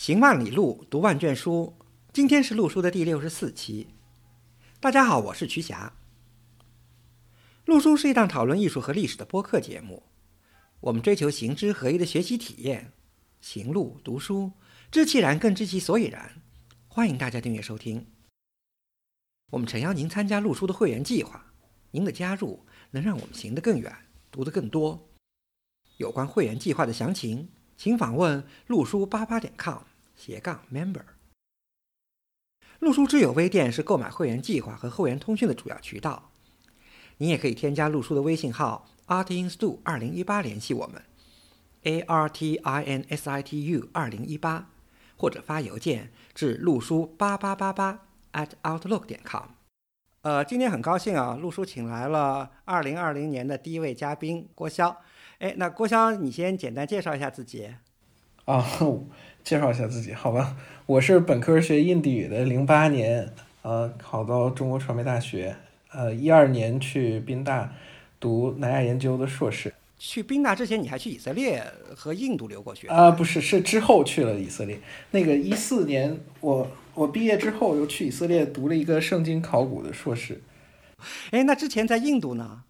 行万里路，读万卷书。今天是陆书的第六十四期。大家好，我是瞿霞。陆书是一档讨论艺术和历史的播客节目。我们追求行知合一的学习体验，行路读书，知其然更知其所以然。欢迎大家订阅收听。我们诚邀您参加陆书的会员计划，您的加入能让我们行得更远，读得更多。有关会员计划的详情，请访问陆书八八点 com 斜杠 member。陆书之友微店是购买会员计划和会员通讯的主要渠道。您也可以添加陆书的微信号 artinstu 二零一八联系我们，a r t i n s i t u 二零一八，或者发邮件至陆书八八八八 at outlook 点 com。呃，今天很高兴啊，陆叔请来了二零二零年的第一位嘉宾郭潇。哎，那郭潇，你先简单介绍一下自己。啊，介绍一下自己，好吧。我是本科学印地语的，零八年，呃，考到中国传媒大学，呃，一二年去宾大读南亚研究的硕士。去宾大之前，你还去以色列和印度留过学？啊，不是，是之后去了以色列。那个一四年，我我毕业之后又去以色列读了一个圣经考古的硕士。哎，那之前在印度呢？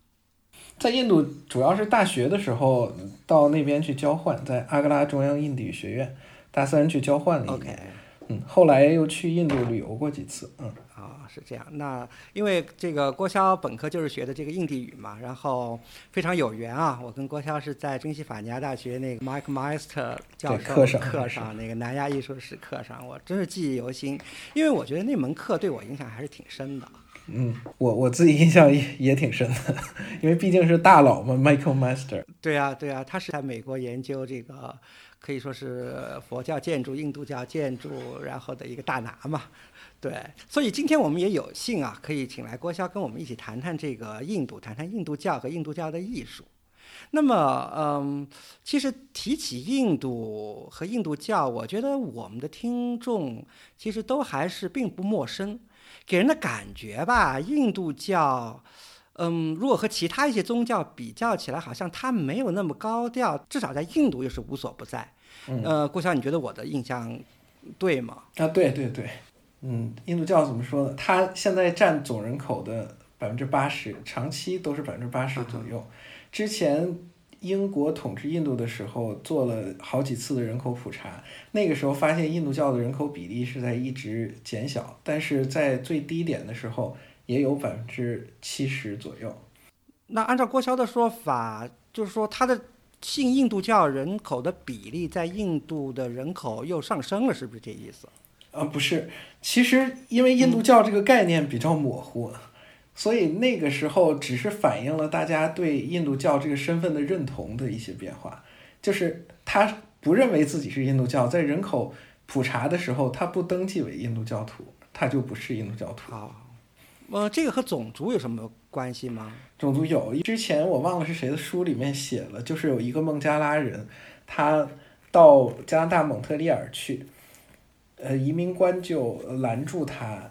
在印度主要是大学的时候到那边去交换，在阿格拉中央印地语学院大三去交换了一年，嗯，后来又去印度旅游过几次，嗯，啊，是这样。那因为这个郭潇本科就是学的这个印地语嘛，然后非常有缘啊，我跟郭潇是在宾夕法尼亚大学那个 Mike Meister 教授课上课上那个南亚艺术史课上，我真是记忆犹新，因为我觉得那门课对我影响还是挺深的。嗯，我我自己印象也也挺深的，因为毕竟是大佬嘛，Michael Master。对啊，对啊，他是在美国研究这个，可以说是佛教建筑、印度教建筑，然后的一个大拿嘛。对，所以今天我们也有幸啊，可以请来郭潇跟我们一起谈谈这个印度，谈谈印度教和印度教的艺术。那么，嗯，其实提起印度和印度教，我觉得我们的听众其实都还是并不陌生。给人的感觉吧，印度教，嗯，如果和其他一些宗教比较起来，好像它没有那么高调，至少在印度又是无所不在。呃，郭晓，你觉得我的印象对吗？啊，对对对，嗯，印度教怎么说呢？它现在占总人口的百分之八十，长期都是百分之八十左右。之前。英国统治印度的时候，做了好几次的人口普查，那个时候发现印度教的人口比例是在一直减小，但是在最低点的时候也有百分之七十左右。那按照郭潇的说法，就是说他的信印度教人口的比例在印度的人口又上升了，是不是这意思？啊，不是，其实因为印度教这个概念比较模糊。所以那个时候只是反映了大家对印度教这个身份的认同的一些变化，就是他不认为自己是印度教，在人口普查的时候他不登记为印度教徒，他就不是印度教徒。啊，呃，这个和种族有什么关系吗？种族有，之前我忘了是谁的书里面写了，就是有一个孟加拉人，他到加拿大蒙特利尔去，呃，移民官就拦住他。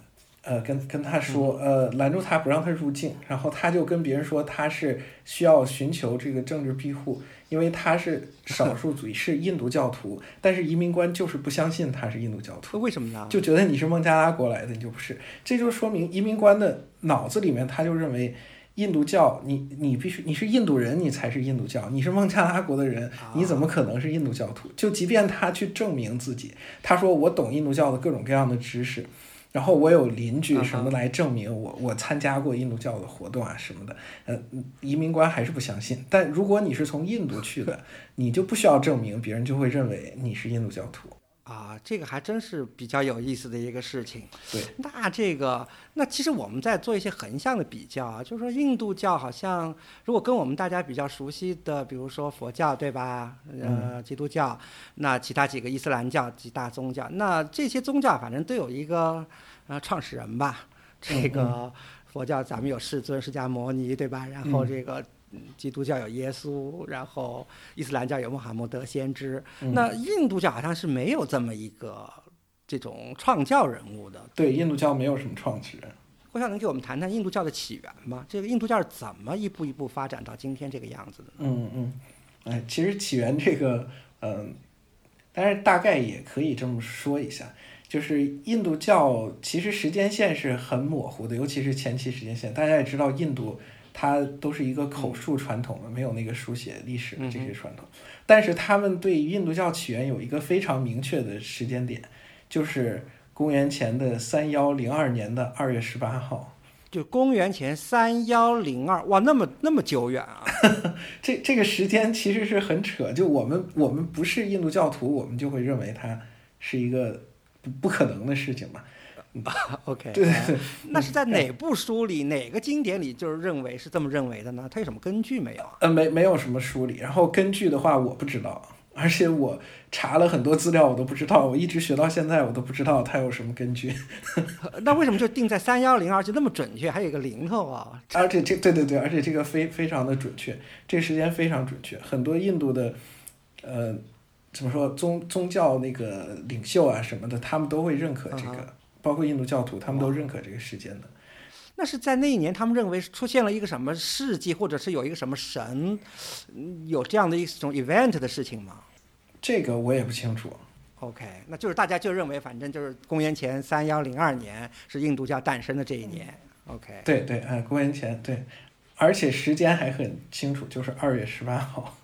呃，跟跟他说，呃，拦住他不让他入境，然后他就跟别人说他是需要寻求这个政治庇护，因为他是少 数族裔，是印度教徒，但是移民官就是不相信他是印度教徒，为什么呢？就觉得你是孟加拉国来的，你就不是，这就说明移民官的脑子里面他就认为印度教，你你必须你是印度人，你才是印度教，你是孟加拉国的人，你怎么可能是印度教徒？就即便他去证明自己，他说我懂印度教的各种各样的知识。然后我有邻居什么来证明我我参加过印度教的活动啊什么的，呃，移民官还是不相信。但如果你是从印度去的，你就不需要证明，别人就会认为你是印度教徒。啊，这个还真是比较有意思的一个事情。对，那这个那其实我们在做一些横向的比较啊，就是说印度教好像如果跟我们大家比较熟悉的，比如说佛教对吧？呃，基督教，那其他几个伊斯兰教几大宗教，那这些宗教反正都有一个呃创始人吧。这个佛教咱们有世尊释迦牟尼对吧？然后这个。基督教有耶稣，然后伊斯兰教有穆罕默德先知。那印度教好像是没有这么一个这种创教人物的。对，印度教没有什么创始人。郭校能给我们谈谈印度教的起源吗？这个印度教是怎么一步一步发展到今天这个样子的？嗯嗯，哎，其实起源这个，嗯，大但是大概也可以这么说一下，就是印度教其实时间线是很模糊的，尤其是前期时间线。大家也知道，印度它都是一个口述传统的，没有那个书写历史的这些传统。但是他们对印度教起源有一个非常明确的时间点，就是公元前的三幺零二年的二月十八号。就公元前三幺零二，哇，那么那么久远啊！这这个时间其实是很扯，就我们我们不是印度教徒，我们就会认为它是一个不不可能的事情嘛。OK，对对对，那是在 哪部书里、哪个经典里，就是认为是这么认为的呢？它有什么根据没有啊？呃，没没有什么梳理，然后根据的话我不知道，而且我查了很多资料，我都不知道，我一直学到现在，我都不知道它有什么根据。那为什么就定在三幺零而且那么准确？还有一个零头啊？而且这对对对，而且这个非非常的准确，这个时间非常准确。很多印度的，呃，怎么说宗宗教那个领袖啊什么的，他们都会认可这个，嗯包括印度教徒，他们都认可这个时间的。那是在那一年，他们认为出现了一个什么事迹，或者是有一个什么神，嗯有这样的一种 event 的事情吗这个我也不清楚。？OK，那就是大家就认为，反正就是公元前三幺零二年是印度教诞生的这一年。OK，对对，哎，公元前对，而且时间还很清楚，就是二月十八号。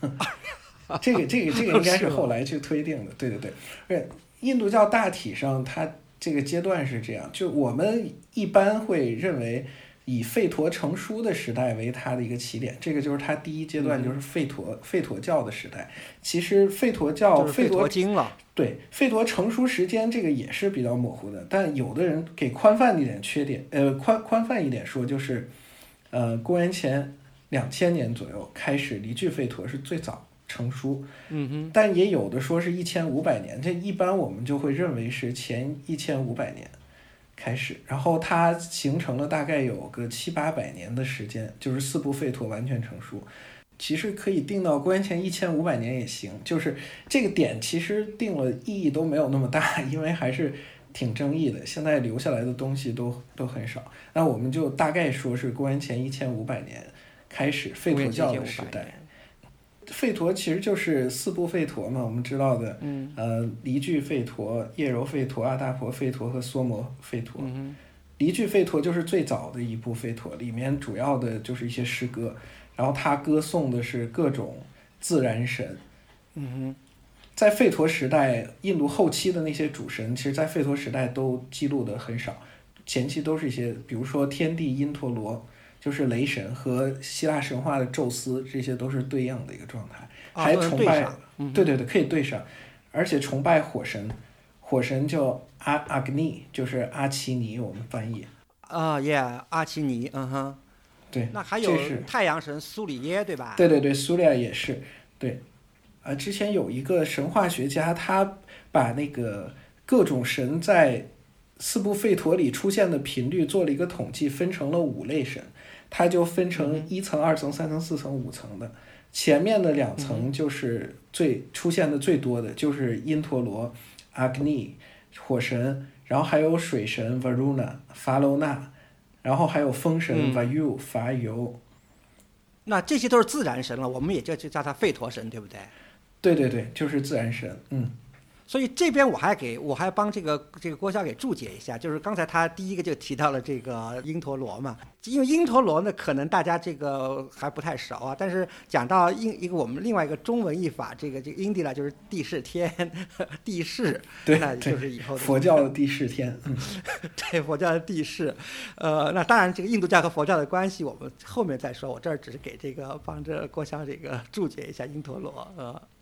这个这个这个应该是后来去推定的，对对对。而且印度教大体上它这个阶段是这样，就我们一般会认为以吠陀成书的时代为它的一个起点，这个就是它第一阶段，嗯就是吠陀吠陀教的时代。其实吠陀教就是吠陀经了。对，吠陀成书时间这个也是比较模糊的，但有的人给宽泛一点缺点，呃，宽宽泛一点说就是，呃，公元前两千年左右开始离句吠陀是最早成书，嗯哼，但也有的说是一千五百年，这一般我们就会认为是前一千五百年开始，然后它形成了大概有个七八百年的时间，就是四部吠陀完全成书。其实可以定到公元前一千五百年也行，就是这个点其实定了意义都没有那么大，因为还是挺争议的。现在留下来的东西都都很少，那我们就大概说是公元前一千五百年开始吠陀教的时代。吠陀其实就是四部吠陀嘛，我们知道的，嗯呃，离句吠陀、叶柔吠陀、阿达婆吠陀和梭摩吠陀。嗯离句吠陀就是最早的一部吠陀，里面主要的就是一些诗歌，然后他歌颂的是各种自然神。哼，嗯在吠陀时代，印度后期的那些主神，其实在吠陀时代都记录的很少，前期都是一些，比如说天地因陀罗，就是雷神和希腊神话的宙斯，这些都是对应的一个状态。啊还崇拜对对对对，可以对上，而且崇拜火神，火神叫阿阿格尼，就是阿奇尼，我们翻译。啊耶，阿奇尼，嗯哼，对，那还有太阳神苏里耶，对吧？对对对，苏里亚也是，对，啊，之前有一个神话学家，他把那个各种神在四部吠陀里出现的频率做了一个统计，分成了五类神，它就分成一层、二层、三层、四层、五层的。前面的两层就是最出现的最多的，就是因陀罗、阿格尼、火神，然后还有水神 Varuna、伐楼那，然后还有风神嗯 Vayu、伐尤。那这些都是自然神了，我们也就就叫它吠陀神，对不对？对对对，就是自然神，嗯，所以这边我还给我还帮这个这个郭霄给注解一下，就是刚才他第一个就提到了这个因陀罗嘛，因为因陀罗呢，可能大家这个还不太熟啊，但是讲到印一个我们另外一个中文译法，这个这个因地了就是地势天，地势，对那对就是以后的佛教的地势天，嗯，对佛教的地势，呃，那当然这个印度教和佛教的关系我们后面再说，我这儿只是给这个帮着郭霄这个注解一下因陀罗，呃。